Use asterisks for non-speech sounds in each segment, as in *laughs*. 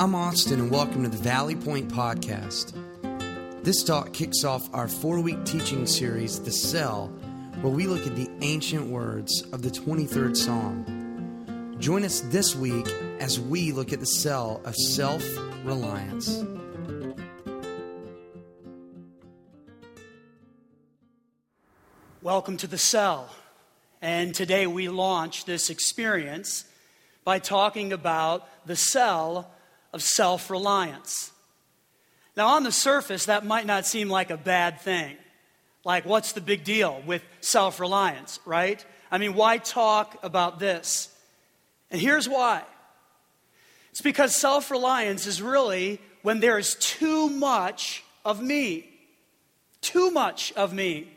I'm Austin, and welcome to the Valley Point Podcast. This talk kicks off our four week teaching series, The Cell, where we look at the ancient words of the 23rd Psalm. Join us this week as we look at the cell of self reliance. Welcome to the cell. And today we launch this experience by talking about the cell of self reliance. Now, on the surface, that might not seem like a bad thing. Like, what's the big deal with self reliance, right? I mean, why talk about this? And here's why it's because self reliance is really when there is too much of me. Too much of me.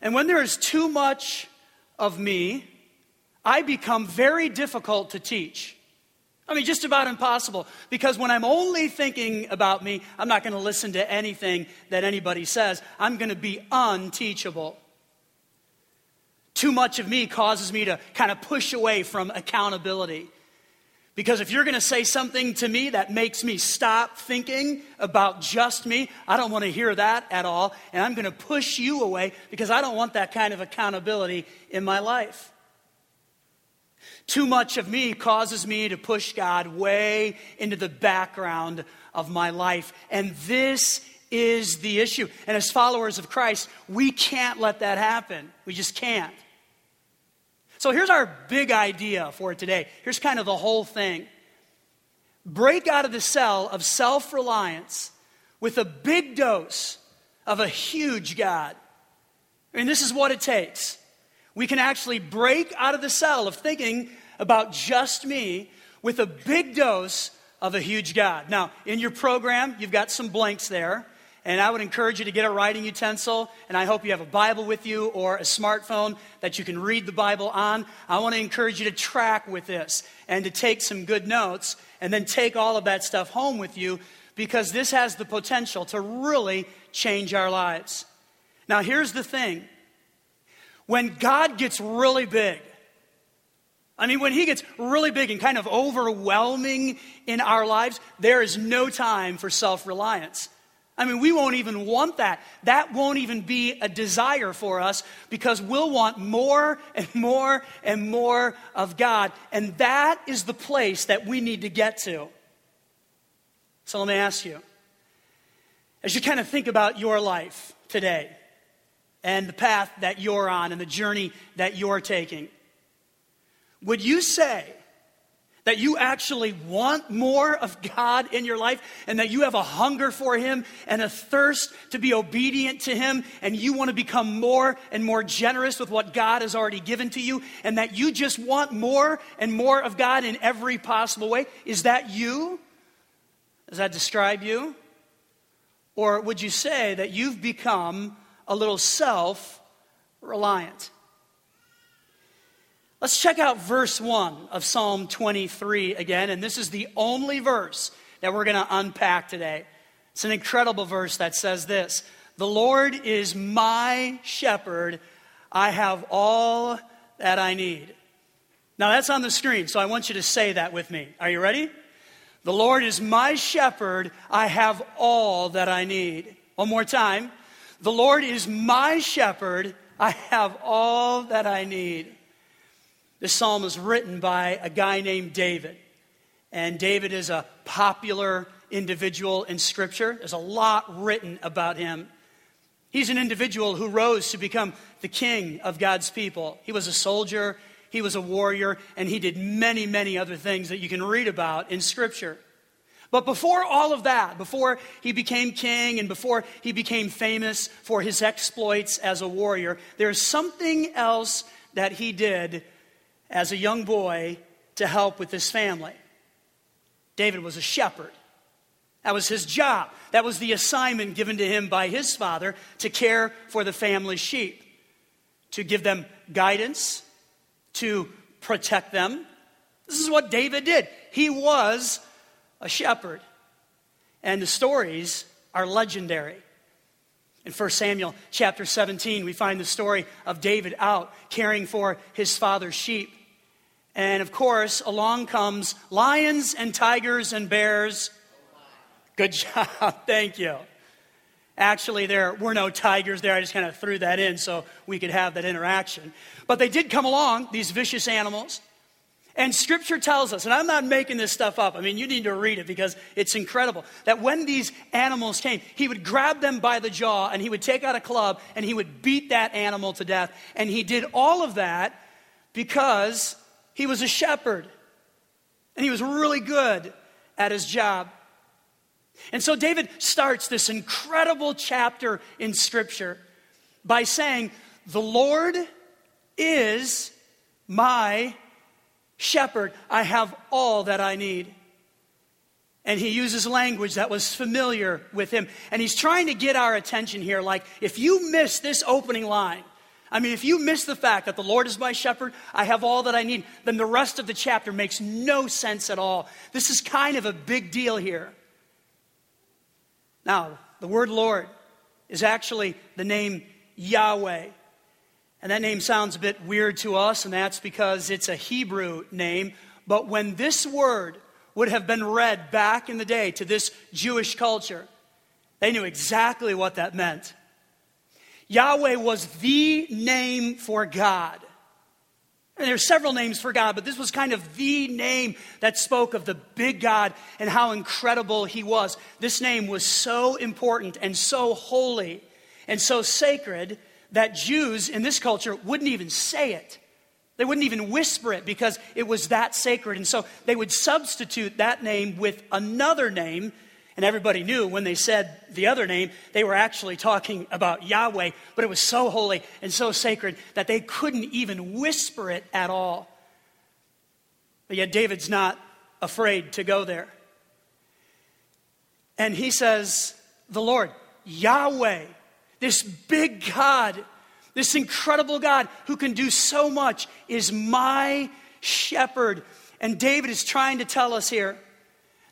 And when there is too much of me, I become very difficult to teach. I mean, just about impossible. Because when I'm only thinking about me, I'm not going to listen to anything that anybody says. I'm going to be unteachable. Too much of me causes me to kind of push away from accountability. Because if you're going to say something to me that makes me stop thinking about just me, I don't want to hear that at all. And I'm going to push you away because I don't want that kind of accountability in my life. Too much of me causes me to push God way into the background of my life. And this is the issue. And as followers of Christ, we can't let that happen. We just can't. So here's our big idea for today. Here's kind of the whole thing break out of the cell of self reliance with a big dose of a huge God. I mean, this is what it takes we can actually break out of the cell of thinking about just me with a big dose of a huge God. Now, in your program, you've got some blanks there. And I would encourage you to get a writing utensil, and I hope you have a Bible with you or a smartphone that you can read the Bible on. I want to encourage you to track with this and to take some good notes, and then take all of that stuff home with you because this has the potential to really change our lives. Now, here's the thing when God gets really big, I mean, when He gets really big and kind of overwhelming in our lives, there is no time for self reliance. I mean, we won't even want that. That won't even be a desire for us because we'll want more and more and more of God. And that is the place that we need to get to. So let me ask you as you kind of think about your life today, and the path that you're on and the journey that you're taking. Would you say that you actually want more of God in your life and that you have a hunger for Him and a thirst to be obedient to Him and you want to become more and more generous with what God has already given to you and that you just want more and more of God in every possible way? Is that you? Does that describe you? Or would you say that you've become a little self reliant. Let's check out verse 1 of Psalm 23 again, and this is the only verse that we're going to unpack today. It's an incredible verse that says this The Lord is my shepherd, I have all that I need. Now that's on the screen, so I want you to say that with me. Are you ready? The Lord is my shepherd, I have all that I need. One more time. The Lord is my shepherd. I have all that I need. This psalm is written by a guy named David. And David is a popular individual in Scripture. There's a lot written about him. He's an individual who rose to become the king of God's people. He was a soldier, he was a warrior, and he did many, many other things that you can read about in Scripture. But before all of that, before he became king and before he became famous for his exploits as a warrior, there's something else that he did as a young boy to help with his family. David was a shepherd. That was his job. That was the assignment given to him by his father to care for the family sheep, to give them guidance, to protect them. This is what David did. He was a shepherd. And the stories are legendary. In 1 Samuel chapter 17, we find the story of David out caring for his father's sheep. And of course, along comes lions and tigers and bears. Good *laughs* job. Thank you. Actually, there were no tigers there. I just kind of threw that in so we could have that interaction. But they did come along, these vicious animals. And scripture tells us, and I'm not making this stuff up, I mean, you need to read it because it's incredible, that when these animals came, he would grab them by the jaw and he would take out a club and he would beat that animal to death. And he did all of that because he was a shepherd and he was really good at his job. And so David starts this incredible chapter in scripture by saying, The Lord is my. I have all that I need. And he uses language that was familiar with him. And he's trying to get our attention here. Like, if you miss this opening line, I mean, if you miss the fact that the Lord is my shepherd, I have all that I need, then the rest of the chapter makes no sense at all. This is kind of a big deal here. Now, the word Lord is actually the name Yahweh. And that name sounds a bit weird to us, and that's because it's a Hebrew name. But when this word would have been read back in the day to this Jewish culture, they knew exactly what that meant. Yahweh was the name for God. And there are several names for God, but this was kind of the name that spoke of the big God and how incredible he was. This name was so important and so holy and so sacred that Jews in this culture wouldn't even say it. They wouldn't even whisper it because it was that sacred. And so they would substitute that name with another name. And everybody knew when they said the other name, they were actually talking about Yahweh. But it was so holy and so sacred that they couldn't even whisper it at all. But yet David's not afraid to go there. And he says, The Lord, Yahweh, this big God, this incredible God who can do so much, is my shepherd. And David is trying to tell us here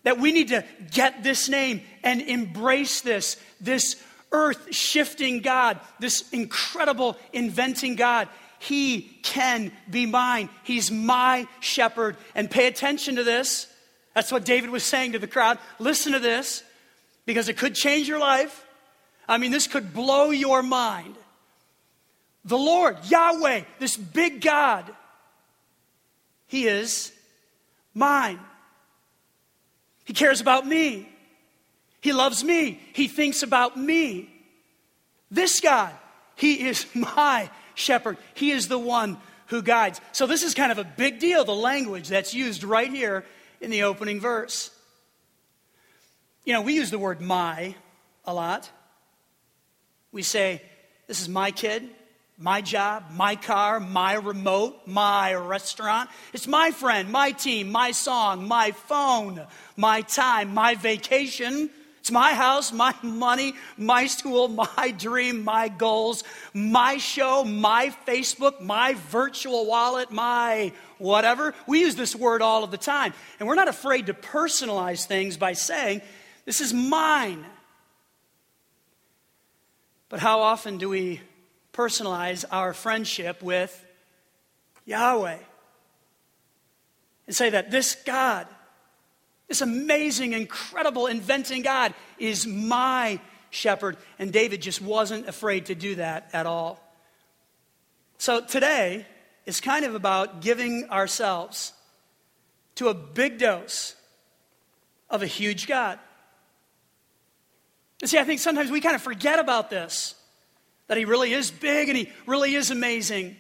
that we need to get this name and embrace this, this earth shifting God, this incredible inventing God. He can be mine. He's my shepherd. And pay attention to this. That's what David was saying to the crowd. Listen to this because it could change your life. I mean, this could blow your mind. The Lord, Yahweh, this big God, He is mine. He cares about me. He loves me. He thinks about me. This God, He is *laughs* my shepherd. He is the one who guides. So, this is kind of a big deal, the language that's used right here in the opening verse. You know, we use the word my a lot. We say, This is my kid, my job, my car, my remote, my restaurant. It's my friend, my team, my song, my phone, my time, my vacation. It's my house, my money, my school, my dream, my goals, my show, my Facebook, my virtual wallet, my whatever. We use this word all of the time. And we're not afraid to personalize things by saying, This is mine. But how often do we personalize our friendship with Yahweh and say that this God, this amazing, incredible, inventing God, is my shepherd? And David just wasn't afraid to do that at all. So today is kind of about giving ourselves to a big dose of a huge God. And see, I think sometimes we kind of forget about this that He really is big and He really is amazing.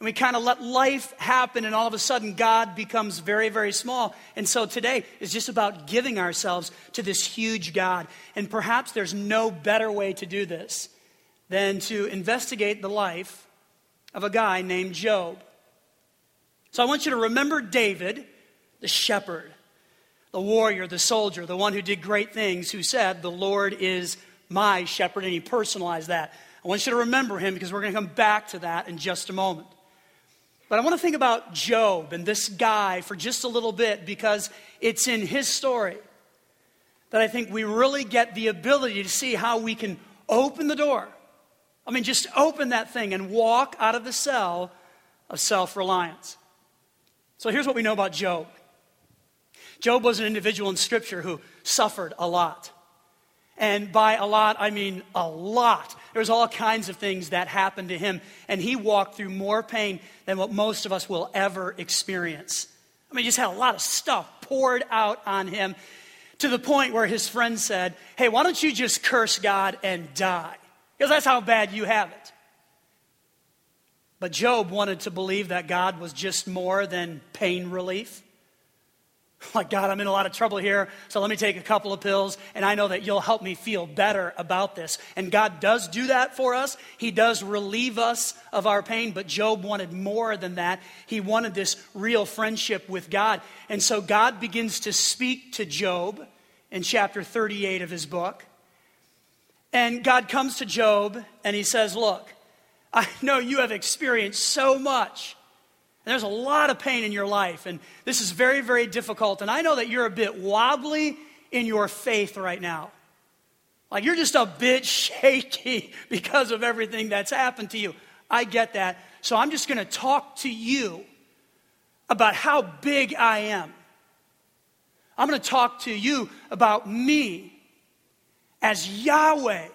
And we kind of let life happen, and all of a sudden, God becomes very, very small. And so today is just about giving ourselves to this huge God. And perhaps there's no better way to do this than to investigate the life of a guy named Job. So I want you to remember David, the shepherd the warrior, the soldier, the one who did great things, who said, The Lord is my shepherd, and he personalized that. I want you to remember him because we're going to come back to that in just a moment. But I want to think about Job and this guy for just a little bit because it's in his story that I think we really get the ability to see how we can open the door. I mean, just open that thing and walk out of the cell of self reliance. So here's what we know about Job Job was an individual in Scripture who suffered a lot. And by a lot, I mean a lot. There was all kinds of things that happened to him, and he walked through more pain than what most of us will ever experience. I mean, he just had a lot of stuff poured out on him to the point where his friend said, Hey, why don't you just curse God and die? Because that's how bad you have it. But Job wanted to believe that God was just more than pain relief. Like, God, I'm in a lot of trouble here, so let me take a couple of pills, and I know that you'll help me feel better about this. And God does do that for us. He does relieve us of our pain, but Job wanted more than that. He wanted this real friendship with God. And so God begins to speak to Job in chapter 38 of his book. And God comes to Job and he says, Look, I know you have experienced so much. There's a lot of pain in your life, and this is very, very difficult. And I know that you're a bit wobbly in your faith right now. Like you're just a bit *laughs* shaky because of everything that's happened to you. I get that. So I'm just going to talk to you about how big I am. I'm going to talk to you about me as Yahweh,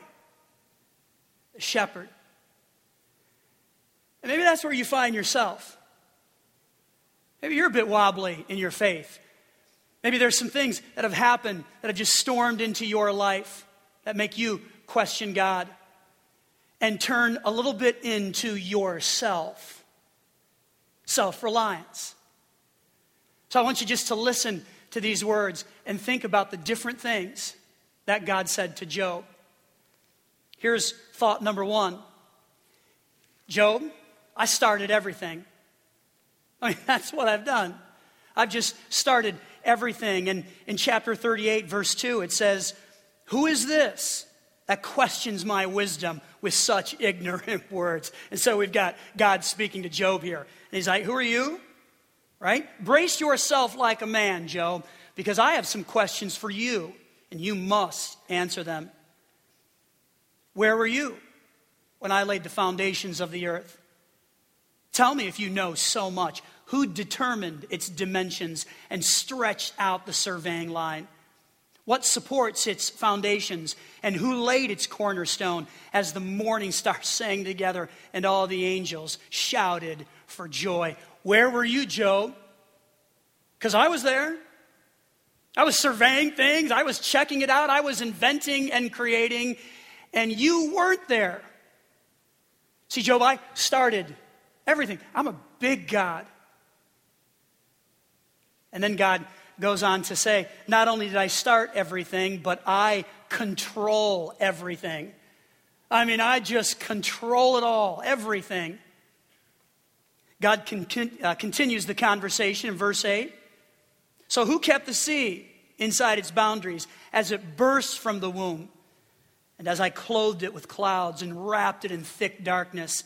the shepherd. And maybe that's where you find yourself. Maybe you're a bit wobbly in your faith. Maybe there's some things that have happened that have just stormed into your life that make you question God and turn a little bit into yourself self reliance. So I want you just to listen to these words and think about the different things that God said to Job. Here's thought number one Job, I started everything. I mean, that's what I've done. I've just started everything. And in chapter 38, verse 2, it says, Who is this that questions my wisdom with such ignorant *laughs* words? And so we've got God speaking to Job here. And he's like, Who are you? Right? Brace yourself like a man, Job, because I have some questions for you, and you must answer them. Where were you when I laid the foundations of the earth? Tell me if you know so much. Who determined its dimensions and stretched out the surveying line? What supports its foundations? And who laid its cornerstone as the morning stars *laughs* sang together and all the angels shouted for joy? Where were you, Job? Because I was there. I was surveying things, I was checking it out, I was inventing and creating, and you weren't there. See, Job, I started everything. I'm a big God. And then God goes on to say, Not only did I start everything, but I control everything. I mean, I just control it all, everything. God con- uh, continues the conversation in verse 8. So, who kept the sea inside its boundaries as it burst from the womb? And as I clothed it with clouds and wrapped it in thick darkness,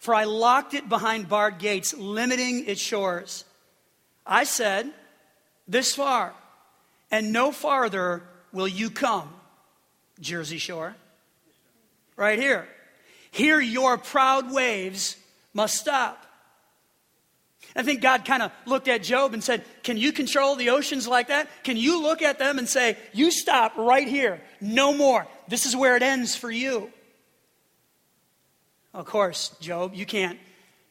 for I locked it behind barred gates, limiting its shores. I said, This far, and no farther will you come, Jersey Shore. Right here. Here your proud waves must stop. I think God kind of looked at Job and said, Can you control the oceans like that? Can you look at them and say, You stop right here, no more. This is where it ends for you. Of course, Job, you can't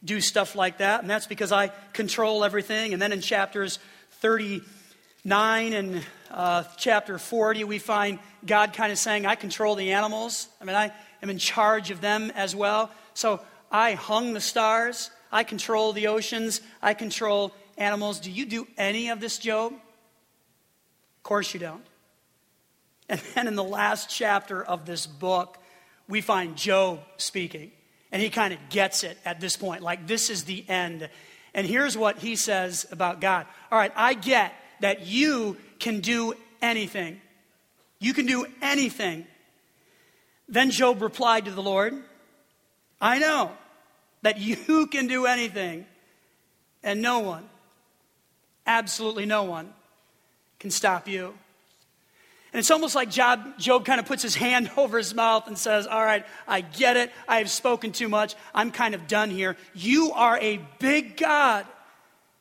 do stuff like that. And that's because I control everything. And then in chapters 39 and uh, chapter 40, we find God kind of saying, I control the animals. I mean, I am in charge of them as well. So I hung the stars. I control the oceans. I control animals. Do you do any of this, Job? Of course you don't. And then in the last chapter of this book, we find Job speaking. And he kind of gets it at this point. Like, this is the end. And here's what he says about God All right, I get that you can do anything. You can do anything. Then Job replied to the Lord, I know that you *laughs* can do anything, and no one, absolutely no one, can stop you. And it's almost like Job, Job kind of puts his hand *laughs* over his mouth and says, All right, I get it. I have spoken too much. I'm kind of done here. You are a big God.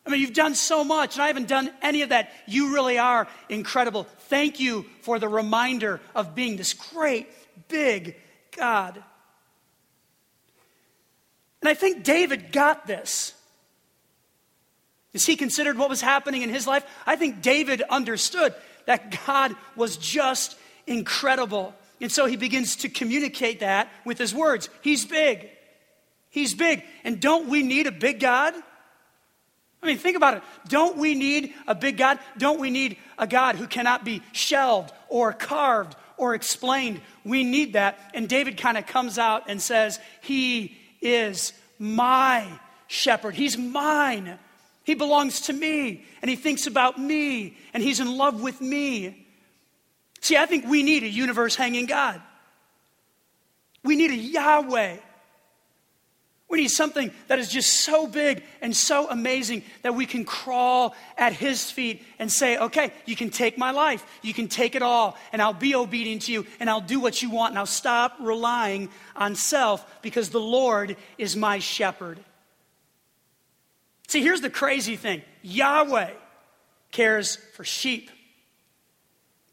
I mean, you've done so much, and I haven't done any of that. You really are incredible. Thank you for the reminder of being this great, big God. And I think David got this. As he considered what was happening in his life, I think David understood that God was just incredible. And so he begins to communicate that with his words. He's big. He's big. And don't we need a big God? I mean, think about it. Don't we need a big God? Don't we need a God who cannot be shelved or carved or explained? We need that. And David kind of comes out and says, He is my shepherd. He's mine. He belongs to me. And he thinks about me. And he's in love with me. See, I think we need a universe hanging God. We need a Yahweh. We need something that is just so big and so amazing that we can crawl at His feet and say, okay, you can take my life. You can take it all, and I'll be obedient to you, and I'll do what you want, and I'll stop relying on self because the Lord is my shepherd. See, here's the crazy thing Yahweh cares for sheep.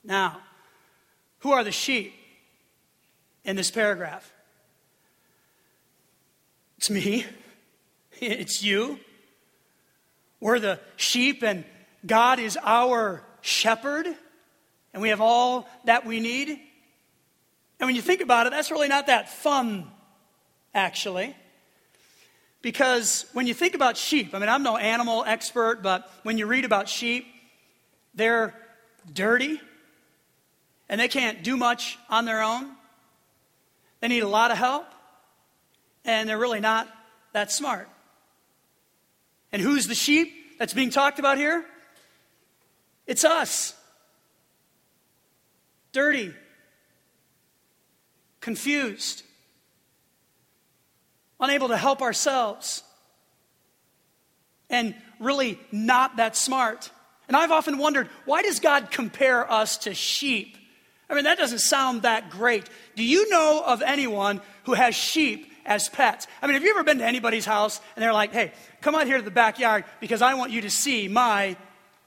Now, who are the sheep in this paragraph? It's me. *laughs* It's you. We're the sheep, and God is our shepherd, and we have all that we need. And when you think about it, that's really not that fun, actually. Because when you think about sheep, I mean, I'm no animal expert, but when you read about sheep, they're dirty and they can't do much on their own. They need a lot of help and they're really not that smart. And who's the sheep that's being talked about here? It's us. Dirty, confused, unable to help ourselves, and really not that smart. And I've often wondered why does God compare us to sheep? I mean, that doesn't sound that great. Do you know of anyone who has sheep as pets. I mean, have you ever been to anybody's house and they're like, hey, come out here to the backyard because I want you to see my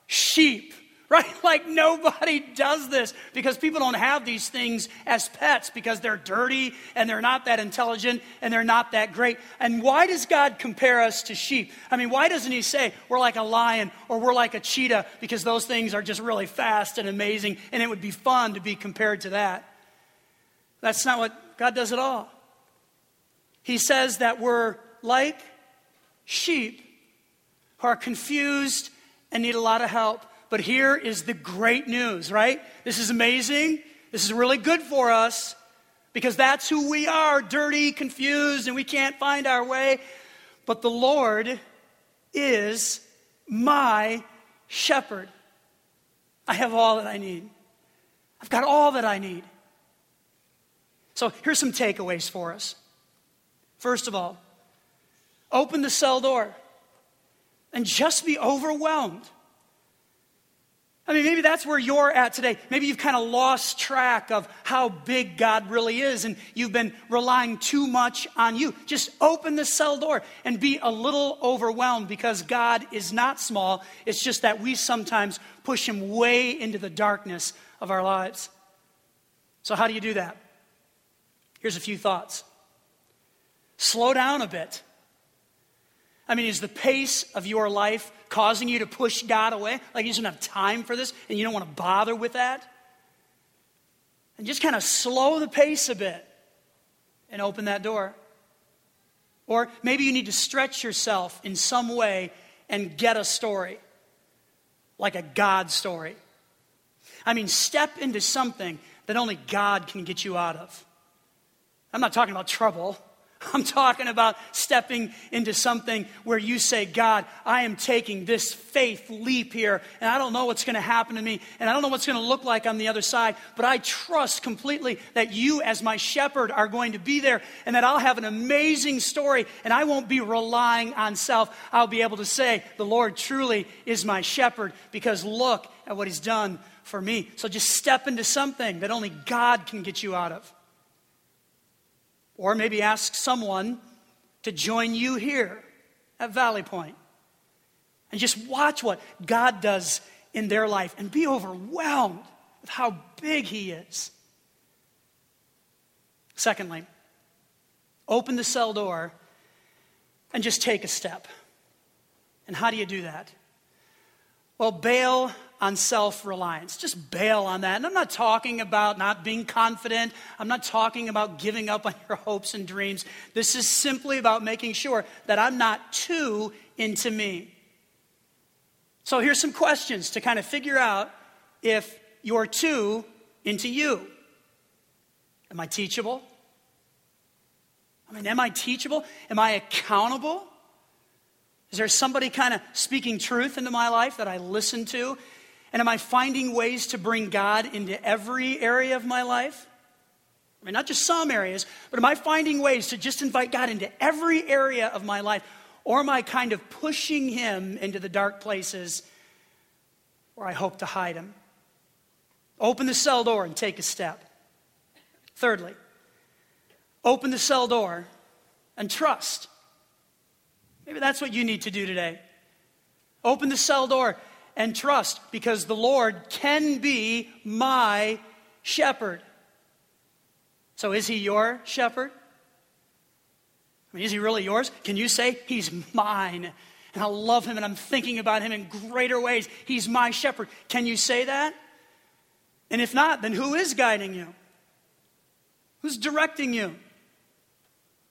sheep? Right? *laughs* Like nobody does this because people don't have these things as pets because they're dirty and they're not that intelligent and they're not that great. And why does God compare us to sheep? I mean, why doesn't He say we're like a lion or we're like a cheetah because those things are just really fast and amazing and it would be fun to be compared to that? That's not what God does at all. He says that we're like sheep who are confused and need a lot of help. But here is the great news, right? This is amazing. This is really good for us because that's who we are dirty, confused, and we can't find our way. But the Lord is my shepherd. I have all that I need. I've got all that I need. So here's some takeaways for us. First of all, open the cell door and just be overwhelmed. I mean, maybe that's where you're at today. Maybe you've kind of lost track of how big God really is and you've been relying too much on you. Just open the cell door and be a little overwhelmed because God is not small. It's just that we sometimes push him way into the darkness of our lives. So, how do you do that? Here's a few thoughts. Slow down a bit. I mean, is the pace of your life causing you to push God away? Like you just don't have time for this and you don't want to bother with that? And just kind of slow the pace a bit and open that door. Or maybe you need to stretch yourself in some way and get a story, like a God story. I mean, step into something that only God can get you out of. I'm not talking about trouble. *laughs* I'm talking about stepping into something where you say, God, I am taking this faith leap here, and I don't know what's going to happen to me, and I don't know what's going to look like on the other side, but I trust completely that you, as my shepherd, are going to be there, and that I'll have an amazing story, and I won't be relying on self. I'll be able to say, The Lord truly is my shepherd, because look at what he's done for me. So just step into something that only God can get you out of. Or maybe ask someone to join you here at Valley Point. and just watch what God does in their life and be overwhelmed with how big He is. Secondly, open the cell door and just take a step. And how do you do that? Well, bail on self reliance. Just bail on that. And I'm not talking about not being confident. I'm not talking about giving up on your hopes and dreams. This is simply about making sure that I'm not too into me. So here's some questions to kind of figure out if you're too into you. Am I teachable? I mean, am I teachable? Am I accountable? Is there somebody kind of speaking truth into my life that I listen to? And am I finding ways to bring God into every area of my life? I mean, not just some areas, but am I finding ways to just invite God into every area of my life? Or am I kind of pushing Him into the dark places where I hope to hide Him? Open the cell door and take a step. Thirdly, open the cell door and trust. Maybe that's what you need to do today. Open the cell door and trust because the Lord can be my shepherd. So, is he your shepherd? I mean, is he really yours? Can you say, He's mine? And I love him and I'm thinking about him in greater ways. He's my shepherd. Can you say that? And if not, then who is guiding you? Who's directing you?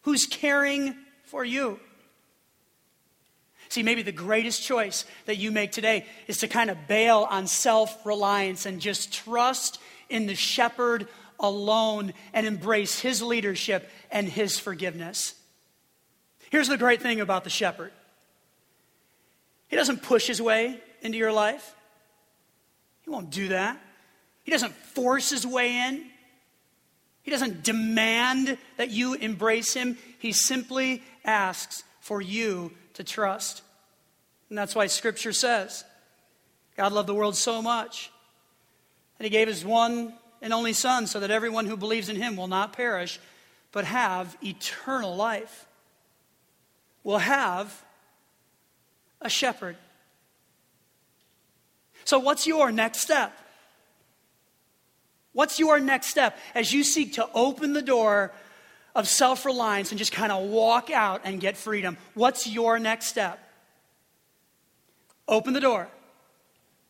Who's caring for you? See, maybe the greatest choice that you make today is to kind of bail on self reliance and just trust in the shepherd alone and embrace his leadership and his forgiveness. Here's the great thing about the shepherd he doesn't push his way into your life, he won't do that. He doesn't force his way in. He doesn't demand that you embrace him. He simply asks for you to trust. And that's why Scripture says God loved the world so much that He gave His one and only Son so that everyone who believes in Him will not perish, but have eternal life. Will have a shepherd. So, what's your next step? What's your next step as you seek to open the door of self reliance and just kind of walk out and get freedom. What's your next step? Open the door.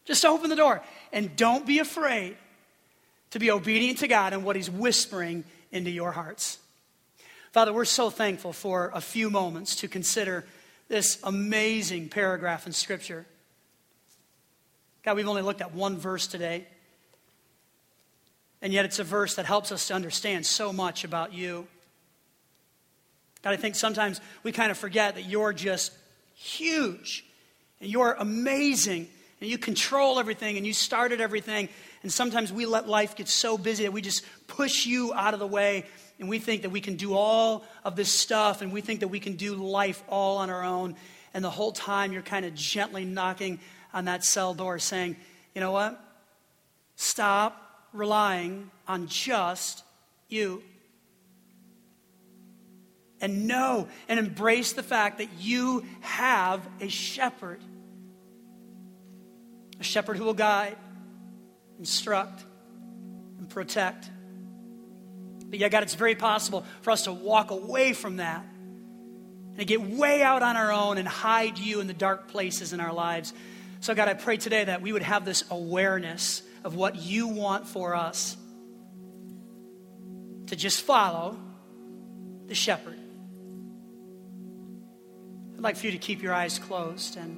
Just open the door. And don't be afraid to be obedient to God and what He's whispering into your hearts. Father, we're so thankful for a few moments to consider this amazing paragraph in Scripture. God, we've only looked at one verse today. And yet it's a verse that helps us to understand so much about you. God, I think sometimes we kind of forget that you're just huge and you're amazing and you control everything and you started everything. And sometimes we let life get so busy that we just push you out of the way and we think that we can do all of this stuff and we think that we can do life all on our own. And the whole time you're kind of gently knocking on that cell door saying, you know what? Stop relying on just you and know and embrace the fact that you have a shepherd. A shepherd who will guide, instruct, and protect. But yeah, God, it's very possible for us to walk away from that and get way out on our own and hide you in the dark places in our lives. So, God, I pray today that we would have this awareness of what you want for us to just follow the shepherd. I'd like for you to keep your eyes closed and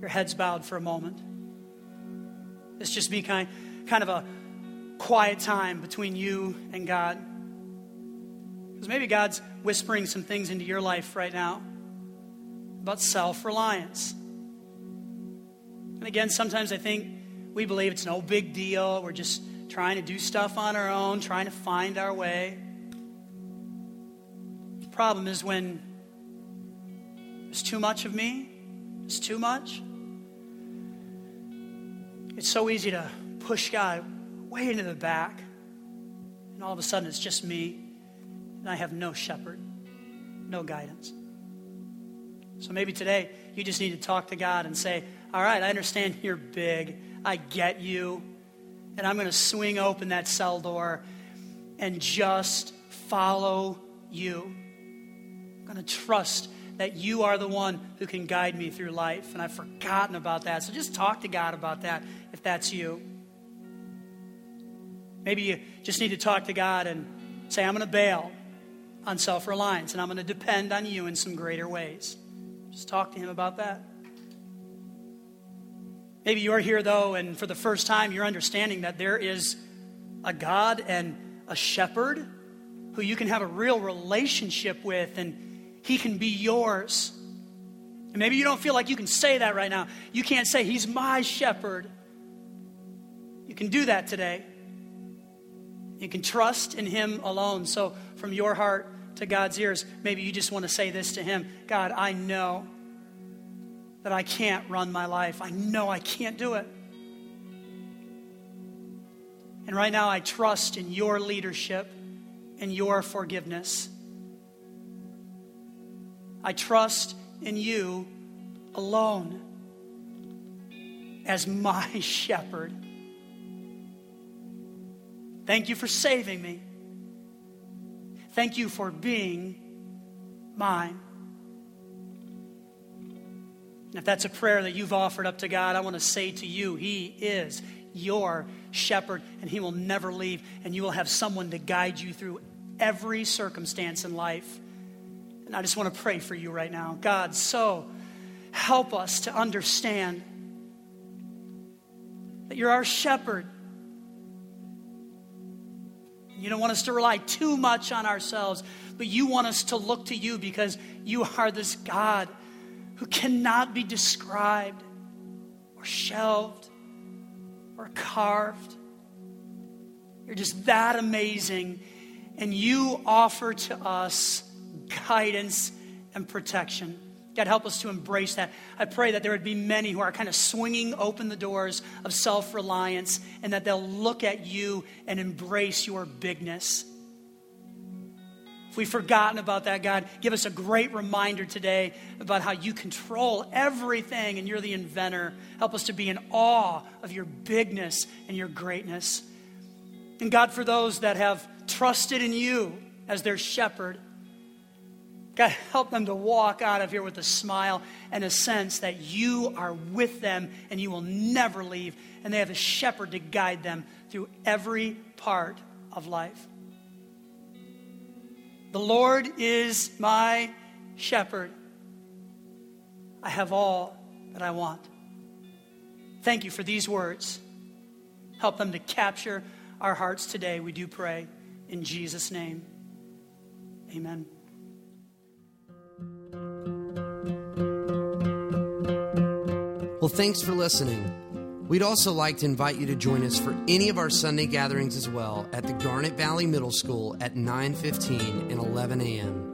your heads bowed for a moment. It's just be kind, kind of a quiet time between you and God. Because maybe God's whispering some things into your life right now about self reliance. And again, sometimes I think we believe it's no big deal. We're just trying to do stuff on our own, trying to find our way. The problem is when it's too much of me. It's too much. It's so easy to push God way into the back. And all of a sudden, it's just me. And I have no shepherd, no guidance. So maybe today you just need to talk to God and say, All right, I understand you're big. I get you. And I'm going to swing open that cell door and just follow you. I'm going to trust that you are the one who can guide me through life. And I've forgotten about that. So just talk to God about that if that's you. Maybe you just need to talk to God and say, I'm going to bail on self reliance and I'm going to depend on you in some greater ways. Just talk to Him about that. Maybe you're here, though, and for the first time, you're understanding that there is a God and a shepherd who you can have a real relationship with, and He can be yours. And maybe you don't feel like you can say that right now. You can't say, He's my shepherd. You can do that today. You can trust in Him alone. So, from your heart to God's ears, maybe you just want to say this to Him God, I know that I can't run my life. I know I can't do it. And right now, I trust in your leadership and your forgiveness. I trust in you alone as my *laughs* shepherd. Thank you for saving me. Thank you for being mine. And if that's a prayer that you've offered up to God, I want to say to you, He is your shepherd, and He will never leave, and you will have someone to guide you through every circumstance in life. And I just want to pray for you right now. God, so help us to understand that you're our shepherd you don't want us to rely too much on ourselves, but you want us to look to you because you are this God who cannot be described or shelved or carved. You're just that amazing, and you offer to us guidance and protection. God, help us to embrace that. I pray that there would be many who are kind of swinging open the doors of self reliance and that they'll look at you and embrace your bigness. If we've forgotten about that, God, give us a great reminder today about how you control everything and you're the inventor. Help us to be in awe of your bigness and your greatness. And God, for those that have trusted in you as their shepherd, God, help them to walk out of here with a smile and a sense that you are with them and you will never leave, and they have a shepherd to guide them through every part of life. The Lord is my shepherd. I have all that I want. Thank you for these words. Help them to capture our hearts today. We do pray in Jesus' name. Amen. Well, thanks for listening. We'd also like to invite you to join us for any of our Sunday gatherings as well at the Garnet Valley Middle School at 9:15 and 11 a.m.